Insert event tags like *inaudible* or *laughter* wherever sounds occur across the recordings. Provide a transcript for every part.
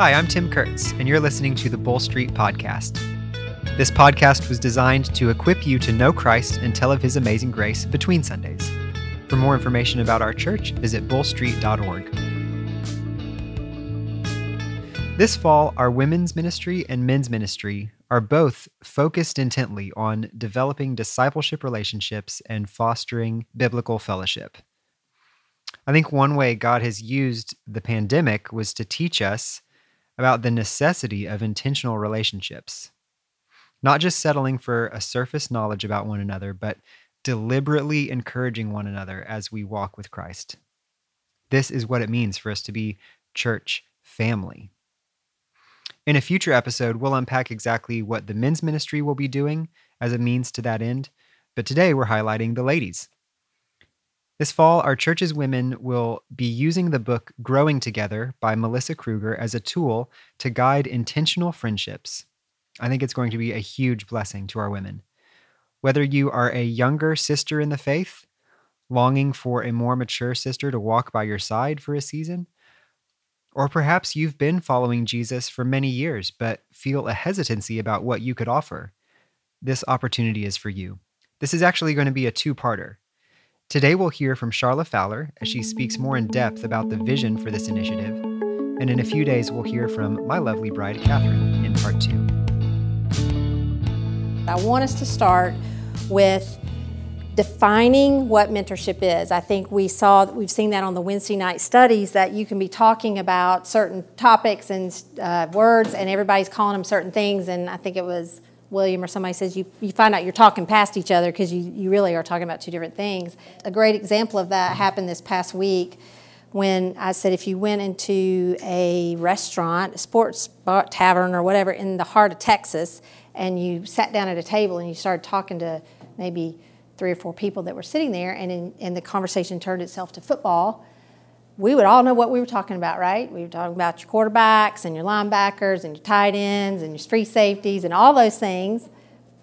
Hi, I'm Tim Kurtz, and you're listening to the Bull Street Podcast. This podcast was designed to equip you to know Christ and tell of his amazing grace between Sundays. For more information about our church, visit bullstreet.org. This fall, our women's ministry and men's ministry are both focused intently on developing discipleship relationships and fostering biblical fellowship. I think one way God has used the pandemic was to teach us about the necessity of intentional relationships. Not just settling for a surface knowledge about one another, but deliberately encouraging one another as we walk with Christ. This is what it means for us to be church family. In a future episode, we'll unpack exactly what the men's ministry will be doing as a means to that end, but today we're highlighting the ladies. This fall, our church's women will be using the book Growing Together by Melissa Kruger as a tool to guide intentional friendships. I think it's going to be a huge blessing to our women. Whether you are a younger sister in the faith, longing for a more mature sister to walk by your side for a season, or perhaps you've been following Jesus for many years but feel a hesitancy about what you could offer, this opportunity is for you. This is actually going to be a two parter. Today, we'll hear from Charla Fowler as she speaks more in depth about the vision for this initiative. And in a few days, we'll hear from my lovely bride, Catherine, in part two. I want us to start with defining what mentorship is. I think we saw we've seen that on the Wednesday night studies that you can be talking about certain topics and uh, words, and everybody's calling them certain things. And I think it was William or somebody says you, you find out you're talking past each other because you, you really are talking about two different things. A great example of that happened this past week when I said if you went into a restaurant, a sports bar, tavern, or whatever in the heart of Texas, and you sat down at a table and you started talking to maybe three or four people that were sitting there, and, in, and the conversation turned itself to football we would all know what we were talking about, right? We were talking about your quarterbacks and your linebackers and your tight ends and your free safeties and all those things.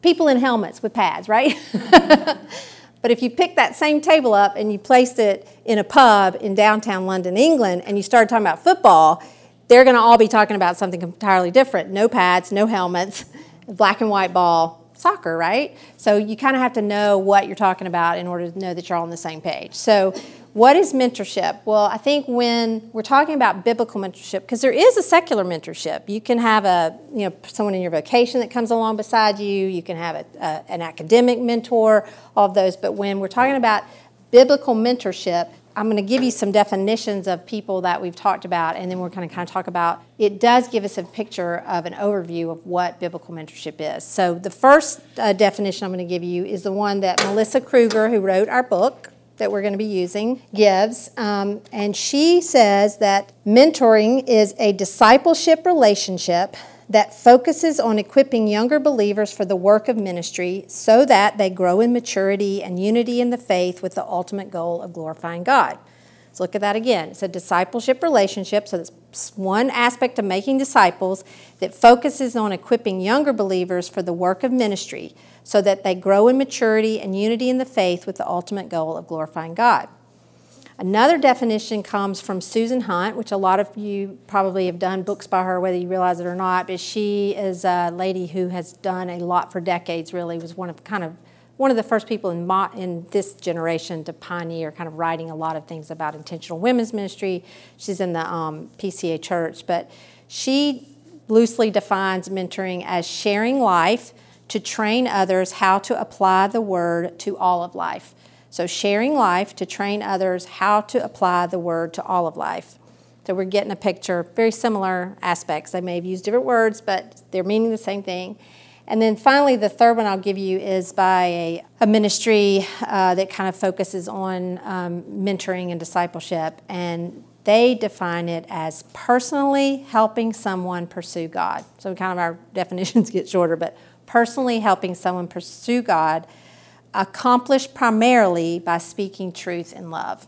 People in helmets with pads, right? *laughs* but if you picked that same table up and you placed it in a pub in downtown London, England, and you started talking about football, they're going to all be talking about something entirely different. No pads, no helmets, black and white ball, soccer, right? So you kind of have to know what you're talking about in order to know that you're all on the same page. So what is mentorship? Well, I think when we're talking about biblical mentorship, because there is a secular mentorship, you can have a you know someone in your vocation that comes along beside you. You can have a, a, an academic mentor, all of those. But when we're talking about biblical mentorship, I'm going to give you some definitions of people that we've talked about, and then we're going to kind of talk about. It does give us a picture of an overview of what biblical mentorship is. So the first uh, definition I'm going to give you is the one that Melissa Kruger, who wrote our book that we're going to be using gives. Um, and she says that mentoring is a discipleship relationship that focuses on equipping younger believers for the work of ministry so that they grow in maturity and unity in the faith with the ultimate goal of glorifying God. Let's look at that again. It's a discipleship relationship, so it's one aspect of making disciples that focuses on equipping younger believers for the work of ministry so that they grow in maturity and unity in the faith with the ultimate goal of glorifying God. Another definition comes from Susan Hunt, which a lot of you probably have done books by her, whether you realize it or not. But she is a lady who has done a lot for decades. Really, was one of kind of one of the first people in, mo- in this generation to pioneer kind of writing a lot of things about intentional women's ministry. She's in the um, PCA Church, but she loosely defines mentoring as sharing life to train others how to apply the word to all of life. So, sharing life to train others how to apply the word to all of life. So, we're getting a picture, very similar aspects. They may have used different words, but they're meaning the same thing. And then finally, the third one I'll give you is by a, a ministry uh, that kind of focuses on um, mentoring and discipleship. And they define it as personally helping someone pursue God. So, kind of our *laughs* definitions get shorter, but personally helping someone pursue God, accomplished primarily by speaking truth in love.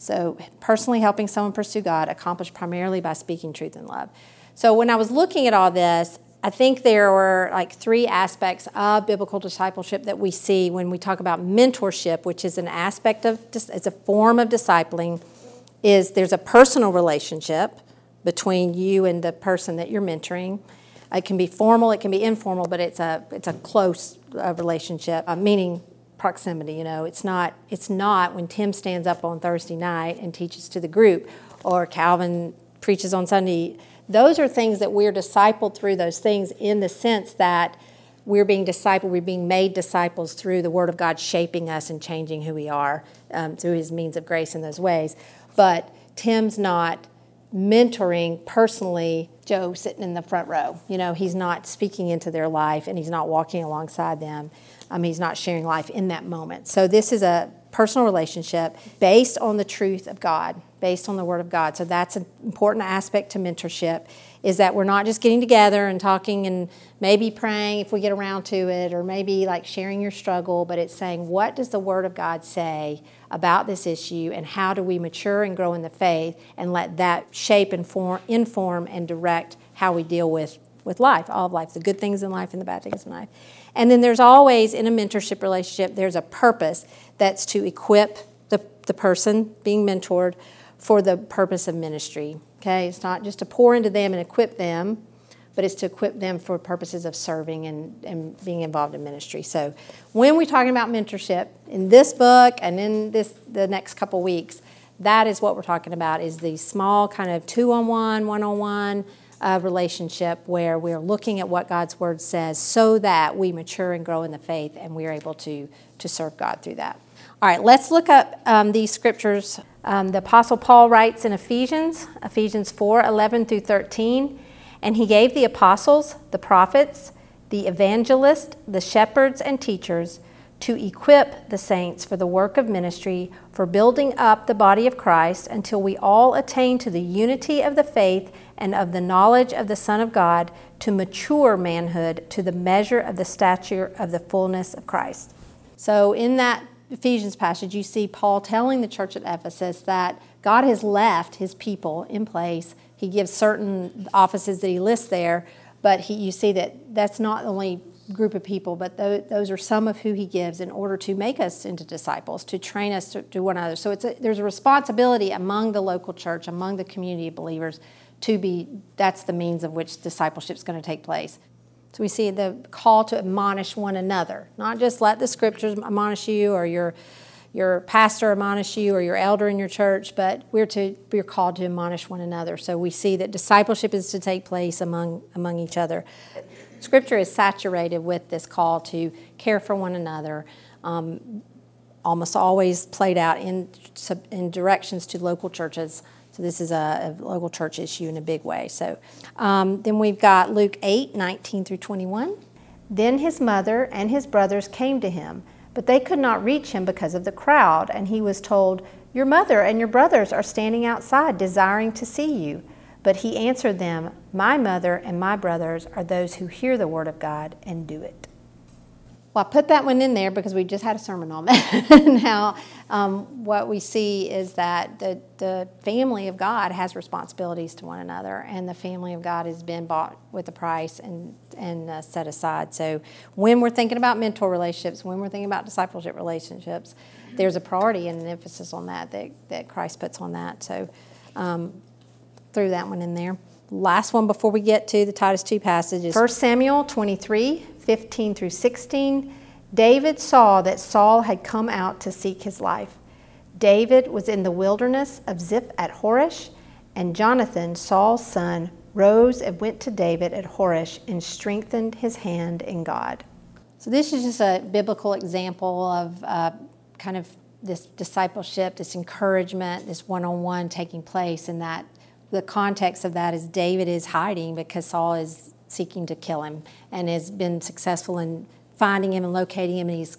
So, personally helping someone pursue God, accomplished primarily by speaking truth in love. So, when I was looking at all this, I think there were like three aspects of biblical discipleship that we see when we talk about mentorship, which is an aspect of, it's a form of discipling, is there's a personal relationship, between you and the person that you're mentoring. It can be formal, it can be informal, but it's a it's a close uh, relationship, uh, meaning proximity. You know, it's not it's not when Tim stands up on Thursday night and teaches to the group, or Calvin preaches on Sunday. Those are things that we're discipled through those things in the sense that we're being discipled, we're being made disciples through the Word of God shaping us and changing who we are um, through His means of grace in those ways. But Tim's not mentoring personally Joe sitting in the front row. You know, he's not speaking into their life and he's not walking alongside them. Um, he's not sharing life in that moment. So this is a personal relationship based on the truth of God, based on the Word of God. So that's an important aspect to mentorship is that we're not just getting together and talking and maybe praying if we get around to it or maybe like sharing your struggle, but it's saying, what does the Word of God say about this issue and how do we mature and grow in the faith and let that shape and form, inform and direct how we deal with, with life, all of life, the good things in life and the bad things in life. And then there's always, in a mentorship relationship, there's a purpose that's to equip the, the person being mentored for the purpose of ministry. Okay, it's not just to pour into them and equip them, but it's to equip them for purposes of serving and, and being involved in ministry. So when we're talking about mentorship in this book and in this the next couple weeks, that is what we're talking about is the small kind of two-on-one, one-on-one uh, relationship where we're looking at what God's word says so that we mature and grow in the faith and we're able to, to serve God through that. All right, let's look up um, these scriptures. Um, the Apostle Paul writes in Ephesians, Ephesians 4 11 through 13, and he gave the apostles, the prophets, the evangelists, the shepherds, and teachers to equip the saints for the work of ministry, for building up the body of Christ until we all attain to the unity of the faith and of the knowledge of the Son of God, to mature manhood, to the measure of the stature of the fullness of Christ. So, in that Ephesians passage, you see Paul telling the church at Ephesus that God has left his people in place. He gives certain offices that he lists there, but he, you see that that's not the only group of people, but those are some of who he gives in order to make us into disciples, to train us to, to one another. So it's a, there's a responsibility among the local church, among the community of believers, to be that's the means of which discipleship is going to take place. So we see the call to admonish one another, not just let the scriptures admonish you or your your pastor admonish you or your elder in your church, but we're to we're called to admonish one another. So we see that discipleship is to take place among among each other. Scripture is saturated with this call to care for one another. Um, almost always played out in in directions to local churches so this is a, a local church issue in a big way. So um, then we've got Luke 8, 19 through 21. Then his mother and his brothers came to him, but they could not reach him because of the crowd, and he was told, Your mother and your brothers are standing outside, desiring to see you. But he answered them, My mother and my brothers are those who hear the word of God and do it. Well, I put that one in there because we just had a sermon on that. *laughs* now, um, what we see is that the, the family of God has responsibilities to one another, and the family of God has been bought with a price and, and uh, set aside. So, when we're thinking about mentor relationships, when we're thinking about discipleship relationships, there's a priority and an emphasis on that that, that Christ puts on that. So, um, threw that one in there. Last one before we get to the Titus 2 passage is 1 Samuel 23 15 through 16, David saw that Saul had come out to seek his life. David was in the wilderness of Ziph at Horesh, and Jonathan, Saul's son, rose and went to David at Horesh and strengthened his hand in God. So, this is just a biblical example of uh, kind of this discipleship, this encouragement, this one on one taking place, and that the context of that is David is hiding because Saul is seeking to kill him and has been successful in finding him and locating him, and he's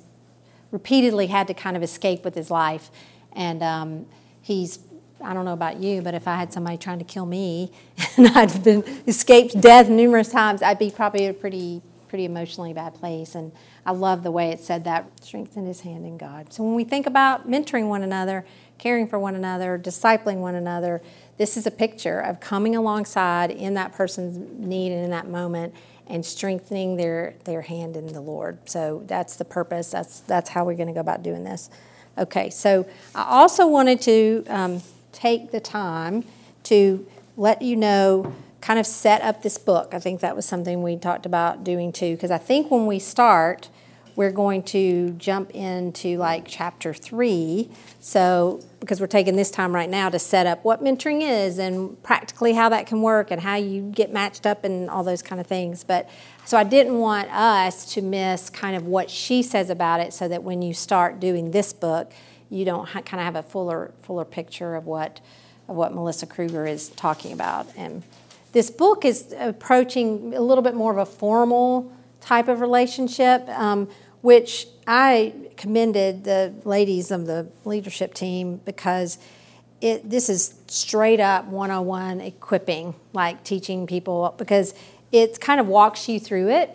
repeatedly had to kind of escape with his life. And um, he's, I don't know about you, but if I had somebody trying to kill me *laughs* and I'd been escaped death numerous times, I'd be probably a pretty, pretty emotionally bad place. And I love the way it said that strengthen his hand in God. So when we think about mentoring one another, caring for one another, discipling one another, this is a picture of coming alongside in that person's need and in that moment and strengthening their, their hand in the Lord. So that's the purpose. That's, that's how we're going to go about doing this. Okay, so I also wanted to um, take the time to let you know, kind of set up this book. I think that was something we talked about doing too, because I think when we start, we're going to jump into like chapter three. So, because we're taking this time right now to set up what mentoring is and practically how that can work and how you get matched up and all those kind of things. But so I didn't want us to miss kind of what she says about it so that when you start doing this book, you don't ha- kind of have a fuller fuller picture of what of what Melissa Kruger is talking about. And this book is approaching a little bit more of a formal type of relationship, um, which I commended the ladies of the leadership team because it this is straight up 101 equipping, like teaching people because it kind of walks you through it.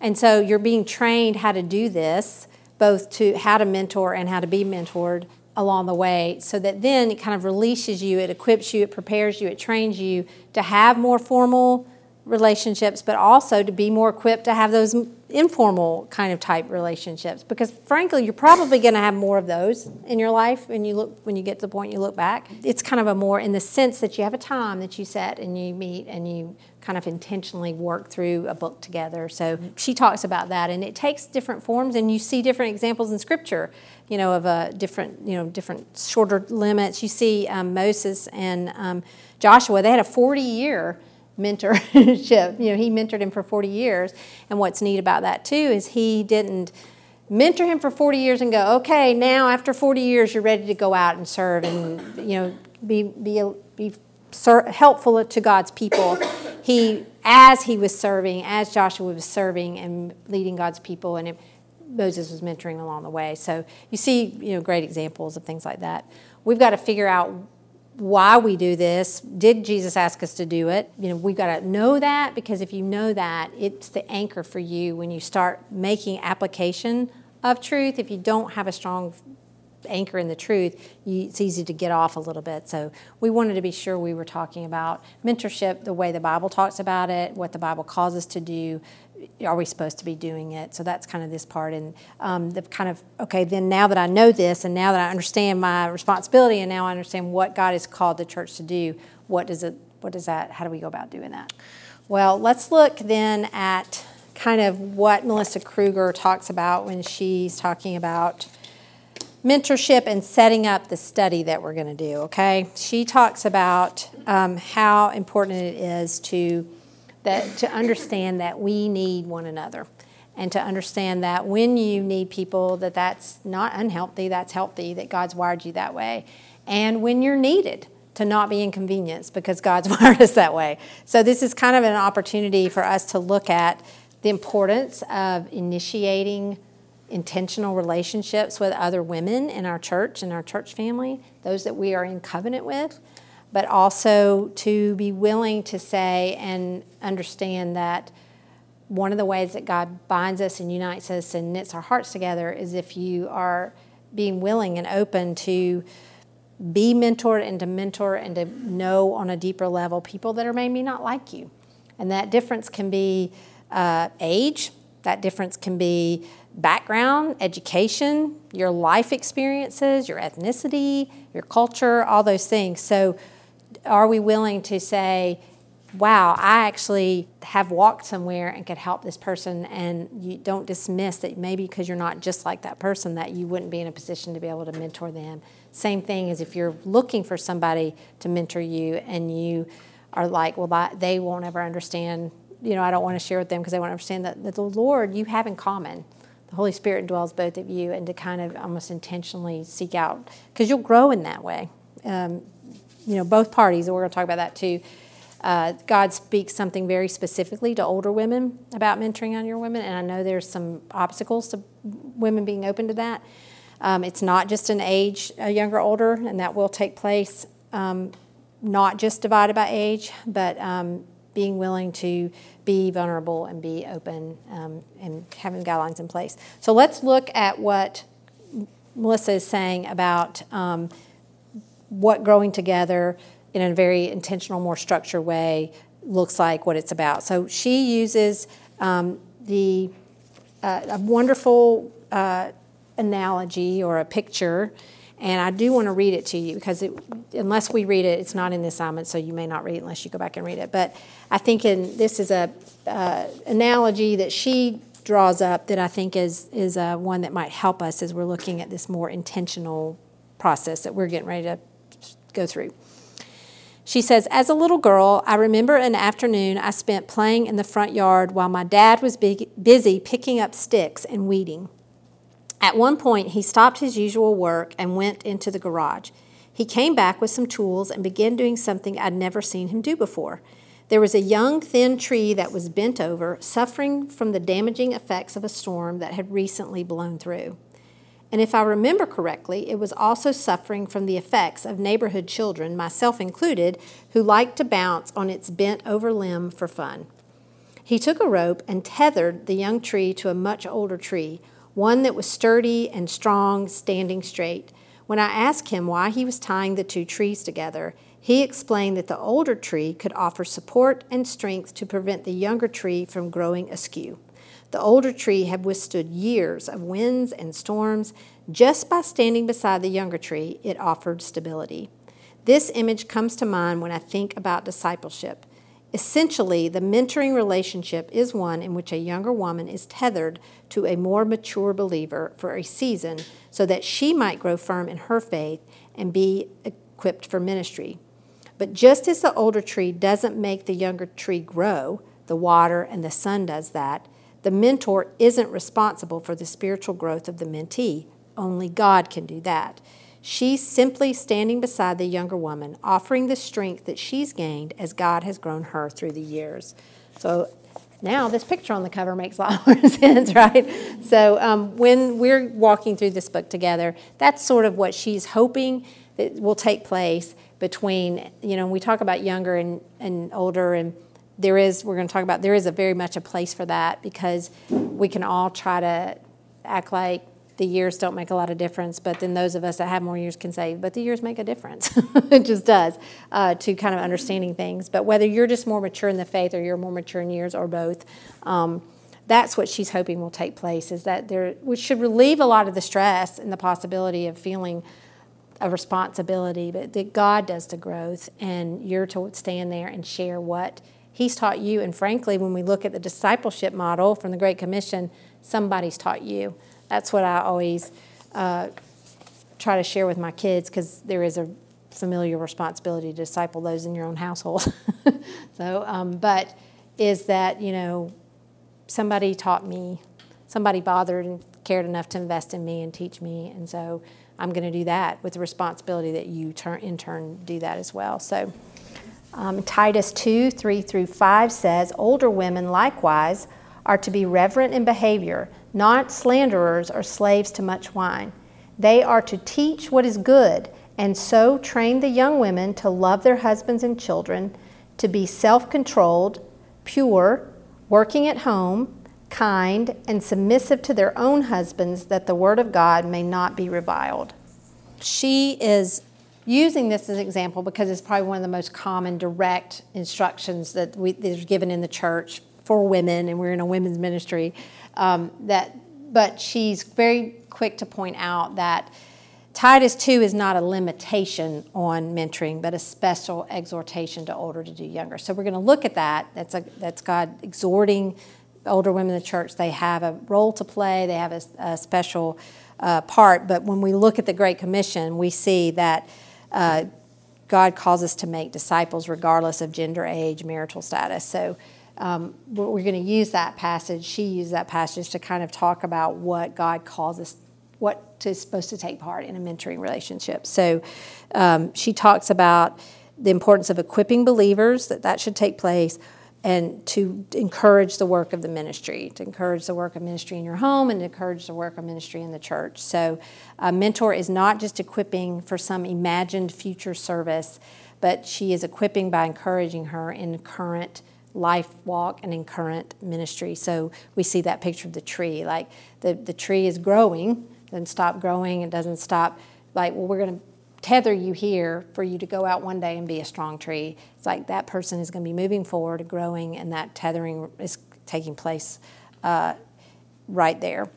And so you're being trained how to do this, both to how to mentor and how to be mentored along the way, so that then it kind of releases you, it equips you, it prepares you, it trains you to have more formal relationships, but also to be more equipped to have those informal kind of type relationships. Because frankly, you're probably going to have more of those in your life when you look when you get to the point you look back. It's kind of a more in the sense that you have a time that you set and you meet and you kind of intentionally work through a book together. So she talks about that, and it takes different forms, and you see different examples in Scripture. You know, of a different, you know, different shorter limits. You see um, Moses and um, Joshua; they had a 40-year mentorship. *laughs* You know, he mentored him for 40 years, and what's neat about that too is he didn't mentor him for 40 years and go, okay, now after 40 years, you're ready to go out and serve and you know be be be helpful to God's people. He, as he was serving, as Joshua was serving and leading God's people, and it, Moses was mentoring along the way. So you see, you know, great examples of things like that. We've got to figure out why we do this. Did Jesus ask us to do it? You know, we've got to know that because if you know that, it's the anchor for you when you start making application of truth. If you don't have a strong anchor in the truth, you, it's easy to get off a little bit. So we wanted to be sure we were talking about mentorship the way the Bible talks about it, what the Bible calls us to do. Are we supposed to be doing it? So that's kind of this part, and um, the kind of okay. Then now that I know this, and now that I understand my responsibility, and now I understand what God has called the church to do, what does it? What does that? How do we go about doing that? Well, let's look then at kind of what Melissa Kruger talks about when she's talking about mentorship and setting up the study that we're going to do, okay? She talks about um, how important it is to, that, to understand that we need one another. And to understand that when you need people that that's not unhealthy that's healthy that god's wired you that way. And when you're needed to not be inconvenienced because god's *laughs* wired us that way. So this is kind of an opportunity for us to look at the importance of initiating intentional relationships with other women in our church and our church family, those that we are in covenant with, but also to be willing to say and understand that one of the ways that God binds us and unites us and knits our hearts together is if you are being willing and open to be mentored and to mentor and to know on a deeper level people that are maybe not like you. And that difference can be uh, age, that difference can be background, education, your life experiences, your ethnicity, your culture, all those things. So, are we willing to say, wow, I actually have walked somewhere and could help this person, and you don't dismiss that maybe because you're not just like that person that you wouldn't be in a position to be able to mentor them. Same thing as if you're looking for somebody to mentor you and you are like, well, they won't ever understand. You know, I don't want to share with them because they won't understand that, that the Lord you have in common the Holy Spirit dwells both of you, and to kind of almost intentionally seek out, because you'll grow in that way. Um, you know, both parties, and we're going to talk about that too. Uh, God speaks something very specifically to older women about mentoring on your women, and I know there's some obstacles to women being open to that. Um, it's not just an age, a younger, older, and that will take place. Um, not just divided by age, but um, being willing to be vulnerable and be open um, and having guidelines in place. So let's look at what Melissa is saying about um, what growing together in a very intentional, more structured way looks like, what it's about. So she uses um, the uh, a wonderful uh, analogy or a picture, And I do want to read it to you because it, unless we read it, it's not in the assignment, so you may not read it unless you go back and read it. But I think in, this is a uh, analogy that she draws up that I think is is uh, one that might help us as we're looking at this more intentional process that we're getting ready to go through. She says, As a little girl, I remember an afternoon I spent playing in the front yard while my dad was busy picking up sticks and weeding. At one point, he stopped his usual work and went into the garage. He came back with some tools and began doing something I'd never seen him do before. There was a young, thin tree that was bent over, suffering from the damaging effects of a storm that had recently blown through. And if I remember correctly, it was also suffering from the effects of neighborhood children, myself included, who liked to bounce on its bent over limb for fun. He took a rope and tethered the young tree to a much older tree, one that was sturdy and strong, standing straight. When I asked him why he was tying the two trees together, he explained that the older tree could offer support and strength to prevent the younger tree from growing askew. The older tree had withstood years of winds and storms. Just by standing beside the younger tree, it offered stability. This image comes to mind when I think about discipleship. Essentially, the mentoring relationship is one in which a younger woman is tethered to a more mature believer for a season so that she might grow firm in her faith and be equipped for ministry. But just as the older tree doesn't make the younger tree grow, the water and the sun does that, the mentor isn't responsible for the spiritual growth of the mentee. Only God can do that. She's simply standing beside the younger woman, offering the strength that she's gained as God has grown her through the years. So now this picture on the cover makes a lot *laughs* more sense, right? So um, when we're walking through this book together, that's sort of what she's hoping that will take place between, you know, we talk about younger and, and older and there is we're going to talk about there is a very much a place for that because we can all try to act like the years don't make a lot of difference but then those of us that have more years can say but the years make a difference. *laughs* It just does uh, to kind of understanding things. But whether you're just more mature in the faith or you're more mature in years or both um, that's what she's hoping will take place is that there which should relieve a lot of the stress and the possibility of feeling a responsibility but that god does the growth and you're to stand there and share what He's taught you. And frankly, when we look at the discipleship model from the Great Commission, somebody's taught you. That's what I always uh, try to share with my kids because there is a familiar responsibility to disciple those in your own household. *laughs* so, um, but is that, you know, somebody taught me, somebody bothered and cared enough to invest in me and teach me. And so I'm going to do that with the responsibility that you turn, in turn do that as well. So, um, Titus 2 3 through 5 says, Older women likewise are to be reverent in behavior, not slanderers or slaves to much wine. They are to teach what is good, and so train the young women to love their husbands and children, to be self controlled, pure, working at home, kind, and submissive to their own husbands, that the word of God may not be reviled. She is using this as an example because it's probably one of the most common direct instructions that we that is given in the church for women, and we're in a women's ministry. Um, that, but she's very quick to point out that Titus 2 is not a limitation on mentoring, but a special exhortation to older to do younger. So we're going to look at that. That's, a, that's God exhorting older women in the church. They have a role to play, they have a, a special uh, part. But when we look at the Great Commission, we see that uh, God calls us to make disciples regardless of gender, age, marital status. So um, we're going to use that passage. She used that passage to kind of talk about what God calls us, what is supposed to take part in a mentoring relationship. So um, she talks about the importance of equipping believers, that that should take place, and to encourage the work of the ministry, to encourage the work of ministry in your home and to encourage the work of ministry in the church. So, a mentor is not just equipping for some imagined future service, but she is equipping by encouraging her in current life walk and in current ministry. So, we see that picture of the tree like the, the tree is growing, doesn't stop growing, it doesn't stop like, well, we're going to tether you here for you to go out one day and be a strong tree. It's like that person is going to be moving forward, growing, and that tethering is taking place uh, right there.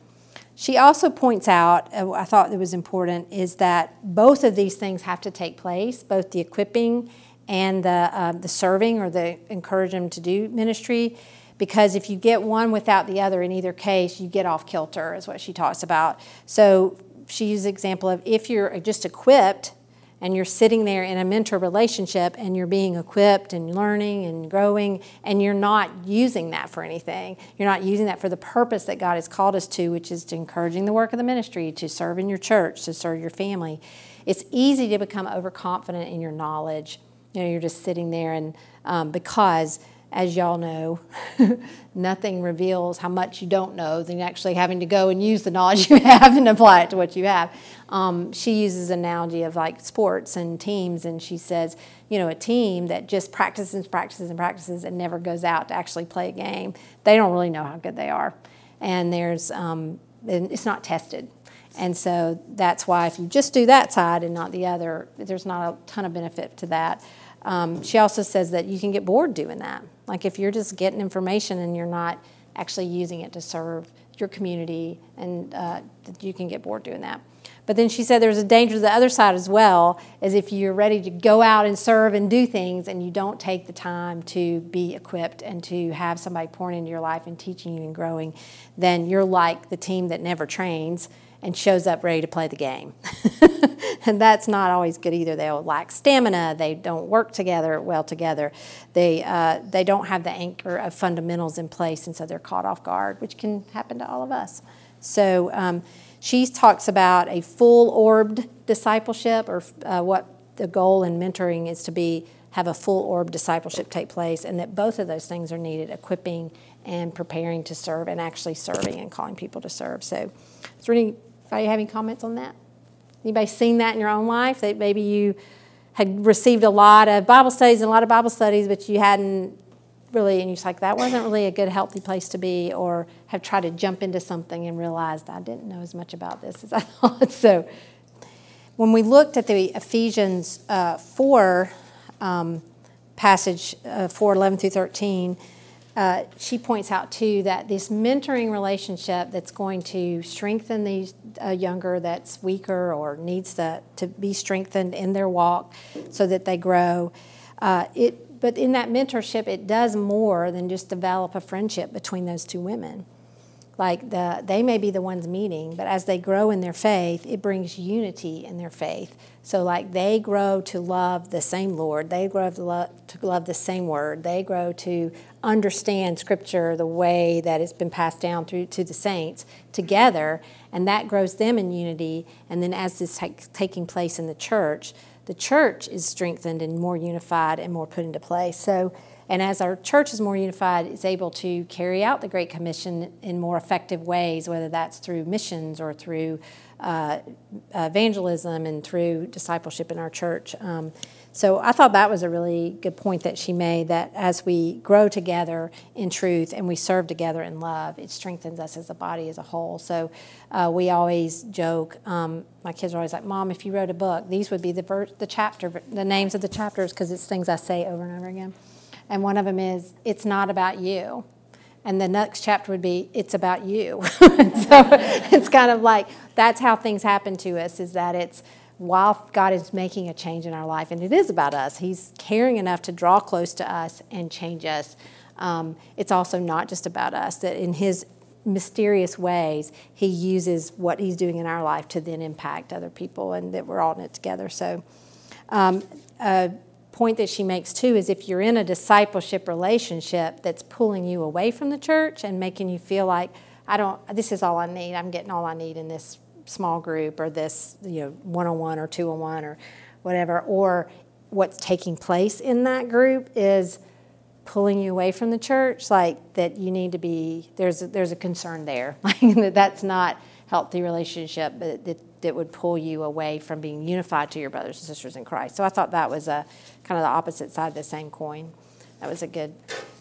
She also points out, uh, I thought it was important, is that both of these things have to take place, both the equipping and the, uh, the serving or the encourage them to do ministry. Because if you get one without the other, in either case, you get off kilter, is what she talks about. So she uses example of if you're just equipped and you're sitting there in a mentor relationship and you're being equipped and learning and growing and you're not using that for anything you're not using that for the purpose that god has called us to which is to encouraging the work of the ministry to serve in your church to serve your family it's easy to become overconfident in your knowledge. You know you're just sitting there and um, because as y'all know, *laughs* nothing reveals how much you don't know than actually having to go and use the knowledge *laughs* you have and apply it to what you have. Um, she uses an analogy of like sports and teams, and she says, you know, a team that just practices and practices and practices and never goes out to actually play a game, they don't really know how good they are. And there's, um, and it's not tested. And so that's why if you just do that side and not the other, there's not a ton of benefit to that. Um, she also says that you can get bored doing that. Like if you're just getting information and you're not actually using it to serve your community, and uh, you can get bored doing that. But then she said there's a danger to the other side as well, as if you're ready to go out and serve and do things and you don't take the time to be equipped and to have somebody pouring into your life and teaching you and growing, then you're like the team that never trains and shows up ready to play the game. *laughs* and that's not always good either. They'll lack stamina. They don't work together well together. They uh, they don't have the anchor of fundamentals in place, and so they're caught off guard, which can happen to all of us. So um, she talks about a full orbed discipleship, or uh, what the goal in mentoring is to be have a full orb discipleship take place, and that both of those things are needed: equipping and preparing to serve, and actually serving and calling people to serve. So, is there any Anybody have any comments on that? Anybody seen that in your own life? That maybe you had received a lot of Bible studies and a lot of Bible studies, but you hadn't really, and you're like, that wasn't really a good, healthy place to be, or have tried to jump into something and realized I didn't know as much about this *laughs* as I thought. So, when we looked at the Ephesians uh, 4 um, passage, uh, 4 11 through 13, uh, she points out too that this mentoring relationship that's going to strengthen the uh, younger that's weaker or needs to, to be strengthened in their walk so that they grow. Uh, it, but in that mentorship, it does more than just develop a friendship between those two women. Like the, they may be the ones meeting, but as they grow in their faith, it brings unity in their faith. So, like they grow to love the same Lord, they grow to love, to love the same word, they grow to understand Scripture the way that it's been passed down through to the saints together, and that grows them in unity. And then, as this t- taking place in the church, the church is strengthened and more unified and more put into place. So, and as our church is more unified, it's able to carry out the Great Commission in more effective ways, whether that's through missions or through uh, evangelism and through discipleship in our church. Um, so I thought that was a really good point that she made that as we grow together in truth and we serve together in love, it strengthens us as a body as a whole. So uh, we always joke, um, my kids are always like, Mom, if you wrote a book, these would be the, ver- the chapter, the names of the chapters, because it's things I say over and over again. And one of them is, It's not about you. And the next chapter would be, It's about you. *laughs* so it's kind of like that's how things happen to us, is that it's, while God is making a change in our life, and it is about us, He's caring enough to draw close to us and change us. Um, it's also not just about us, that in His mysterious ways, He uses what He's doing in our life to then impact other people, and that we're all in it together. So, um, a point that she makes too is if you're in a discipleship relationship that's pulling you away from the church and making you feel like, I don't, this is all I need, I'm getting all I need in this small group or this you know one-on-one or two-on-one or whatever or what's taking place in that group is pulling you away from the church like that you need to be there's a, there's a concern there. *laughs* Like that that's not healthy relationship but that, that would pull you away from being unified to your brothers and sisters in christ so i thought that was a kind of the opposite side of the same coin that was a good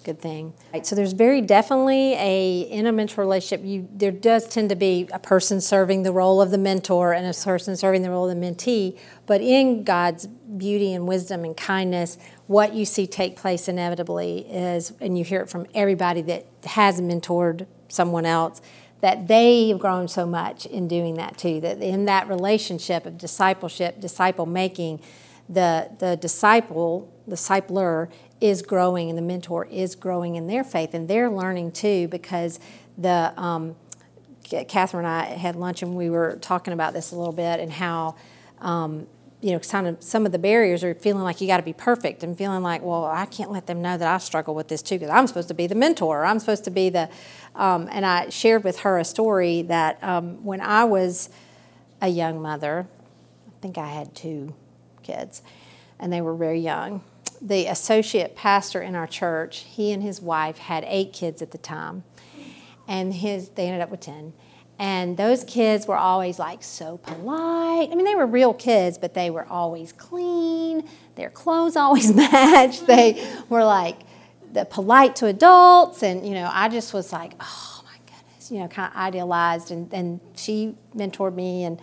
good thing. Right, so there's very definitely a in a mentor relationship. You there does tend to be a person serving the role of the mentor and a person serving the role of the mentee. But in God's beauty and wisdom and kindness, what you see take place inevitably is, and you hear it from everybody that has mentored someone else, that they've grown so much in doing that too. That in that relationship of discipleship, disciple making, the the disciple, discipler is growing, and the mentor is growing in their faith, and they're learning too because the um, Catherine and I had lunch and we were talking about this a little bit and how. Um, you know, kind of some of the barriers are feeling like you got to be perfect and feeling like, well, I can't let them know that I struggle with this too because I'm supposed to be the mentor. I'm supposed to be the. Um, and I shared with her a story that um, when I was a young mother, I think I had two kids, and they were very young. The associate pastor in our church, he and his wife had eight kids at the time, and his they ended up with ten and those kids were always like so polite. I mean, they were real kids, but they were always clean. Their clothes *laughs* always matched. They were like the polite to adults. And, you know, I just was like, oh my goodness, you know, kind of idealized. And, and she mentored me and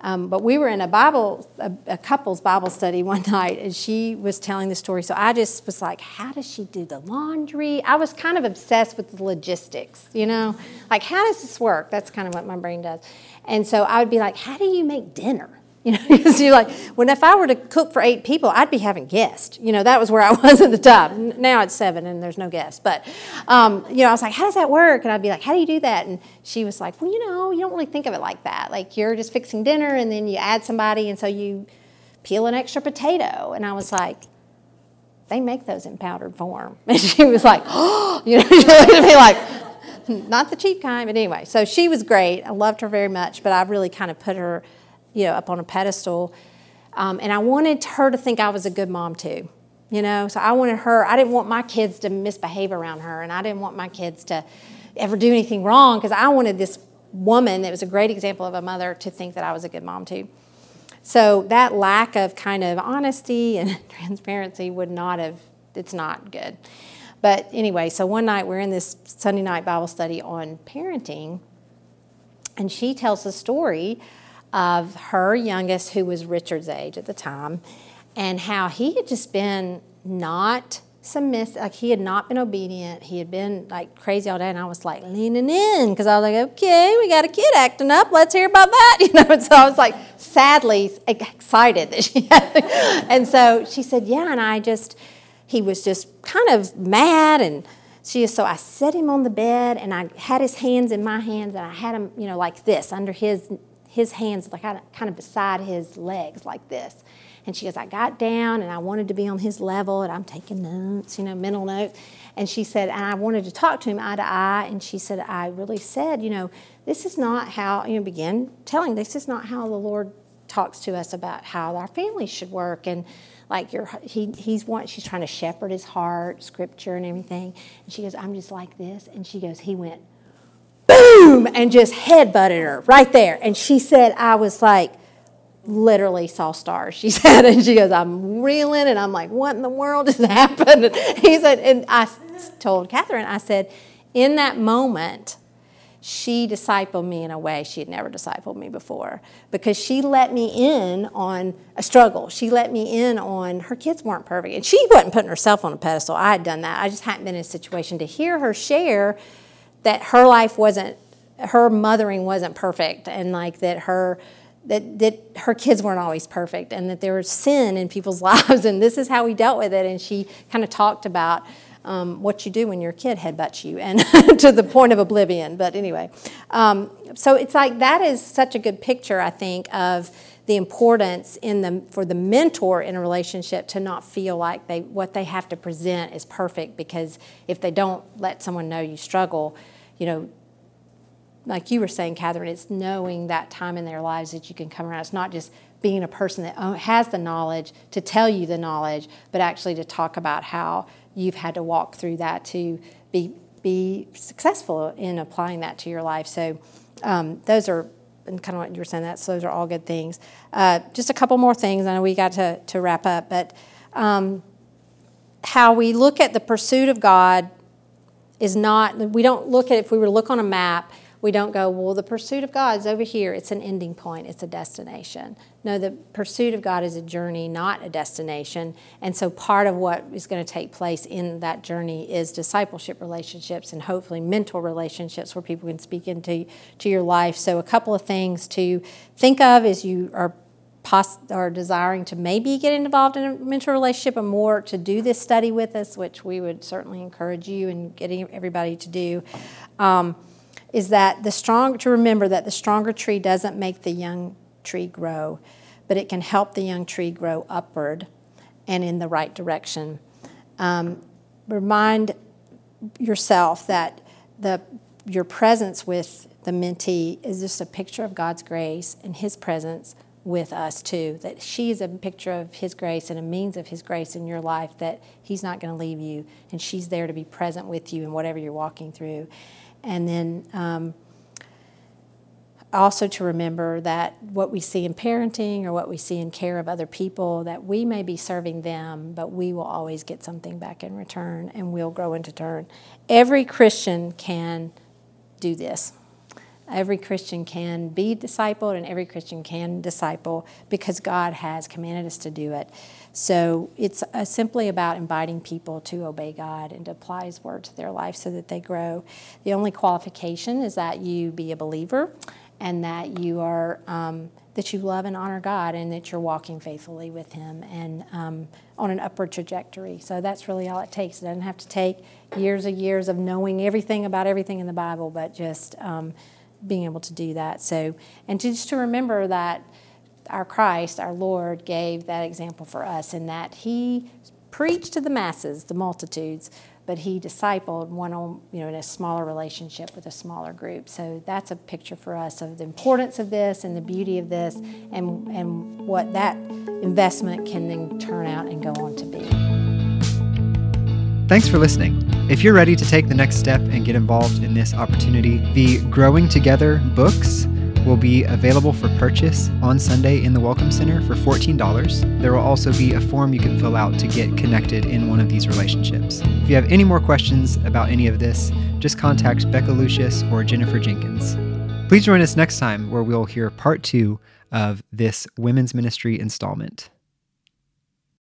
um, but we were in a Bible, a, a, couple's Bible study one *laughs* night, and she was telling the story. So I just was like, how does she do the laundry? I was kind of obsessed with the logistics, you know? Like, how does this work? That's kind of what my brain does. And so I would be like, how do you make dinner? You know, *laughs* because you're like, when if I were to cook for eight people, I'd be having guests. You know, that was where I *laughs* was at the time. Now it's seven and there's no guests. But, um, you know, I was like, how does that work? And I'd be like, how do you do that? And she was like, well, you know, you don't really think of it like that. Like you're just fixing dinner and then you add somebody and so you peel an extra potato. And I was like, they make those in powdered form. *laughs* And she was like, oh, *gasps* you know, she looked at me like, not the cheap kind. But anyway, so she was great. I loved her very much, but I really kind of put her you know, up on a pedestal. Um, and I wanted her to think I was a good mom too, you know. So I wanted her. I didn't want my kids to misbehave around her, and I didn't want my kids to ever do anything wrong because I wanted this woman that was a great example of a mother to think that I was a good mom too. So that lack of kind of honesty *laughs* and transparency would not have. It's not good. But anyway, so one night we're in this Sunday night Bible study on parenting, and she tells a story of her youngest, who was Richard's age at the time, and how he had just been not submissive, like he had not been obedient. He had been like crazy all day, and I was like leaning in because I was like, okay, we got a kid acting up. Let's hear about that, *laughs* you know. And so I was like sadly excited that she had, *laughs* and so she said, yeah, and I just, he was just kind of mad and. She so I set him on the bed and I had his hands in my hands and I had him, you know, like this under his his hands like kind of beside his legs like this. And she goes, I got down and I wanted to be on his level and I'm taking notes, you know, mental notes. And she said, and I wanted to talk to him eye to eye. And she said, I really said, you know, this is not how, you know, begin telling, this is not how the Lord talks to us about how our families should work. And like your he he's one she's trying to shepherd his heart, scripture and everything. And she goes, I'm just like this. And she goes, he went, boom, and just head butted her right there. And she said, I was like, literally saw stars. She *laughs* said, and she goes, I'm reeling, and I'm like, what in the world has *laughs* happened? And he said, and I told Catherine, I said, in that moment, she discipled me in a way she had never discipled me before because she let me in on a struggle. She let me in on her kids weren't perfect. And she wasn't putting herself on a pedestal. I had done that. I just hadn't been in a situation to hear her share that her life wasn't her mothering wasn't perfect and like that her that, that her kids weren't always perfect and that there was sin in people's *laughs* lives and this is how we dealt with it. And she kind of talked about um, what you do when your kid headbutts you and *laughs* to the point of oblivion. But anyway um, so it's like that is such a good picture i think of the importance in the for the mentor in a relationship to not feel like they what they have to present is perfect because if they don't let someone know you struggle you know, like you were saying, Catherine, it's knowing that time in their lives that you can come around. It's not just being a person that has the knowledge to tell you the knowledge, but actually to talk about how you've had to walk through that to be be successful in applying that to your life. So um, those are and kind of what you were saying. That so those are all good things. Uh, just a couple more things. I know we got to to wrap up, but um, how we look at the pursuit of God is not, we don't look at, if we were to look on a map, We don't go, well, the pursuit of God is over here. It's an ending point, it's a destination. No, the pursuit of God is a journey, not a destination. And so part of what is going to take place in that journey is discipleship relationships and hopefully mental relationships where people can speak into to your life. So a couple of things to think of as you are pos- are desiring to maybe get involved in a mentor relationship and more to do this study with us, which we would certainly encourage you and getting everybody to do, um, is that the strong to remember that the stronger tree doesn't make the young tree grow, but it can help the young tree grow upward and in the right direction. Um, remind yourself that the your presence with the mentee is just a picture of God's grace and His presence with us too. That she is a picture of His grace and a means of His grace in your life, that He's not going to leave you, and she's there to be present with you in whatever you're walking through. And then um, also to remember that what we see in parenting or what we see in care of other people, that we may be serving them, but we will always get something back in return and we'll grow into turn. Every Christian can do this. Every Christian can be discipled, and every Christian can disciple because God has commanded us to do it. So it's uh, simply about inviting people to obey God and to apply His word to their life so that they grow. The only qualification is that you be a believer and that you are. Um, that you love and honor God and that you're walking faithfully with Him and um, on an upward trajectory. So that's really all it takes. It doesn't have to take years and years of knowing everything about everything in the Bible, but just um, being able to do that. So, and just to remember that our Christ, our Lord, gave that example for us in that He preached to the masses, the multitudes, but He discipled one on, you know, in a smaller relationship with a smaller group. So that's a picture for us of the importance of this and the beauty of this and, and what that investment can then turn out and go on to be. Thanks for listening. If you're ready to take the next step and get involved in this opportunity, the Growing Together books will be available for purchase on Sunday in the Welcome Center for $14. There will also be a form you can fill out to get connected in one of these relationships. If you have any more questions about any of this, just contact Becca Lucius or Jennifer Jenkins. Please join us next time where we'll hear part two of this women's ministry installment.